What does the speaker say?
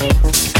Música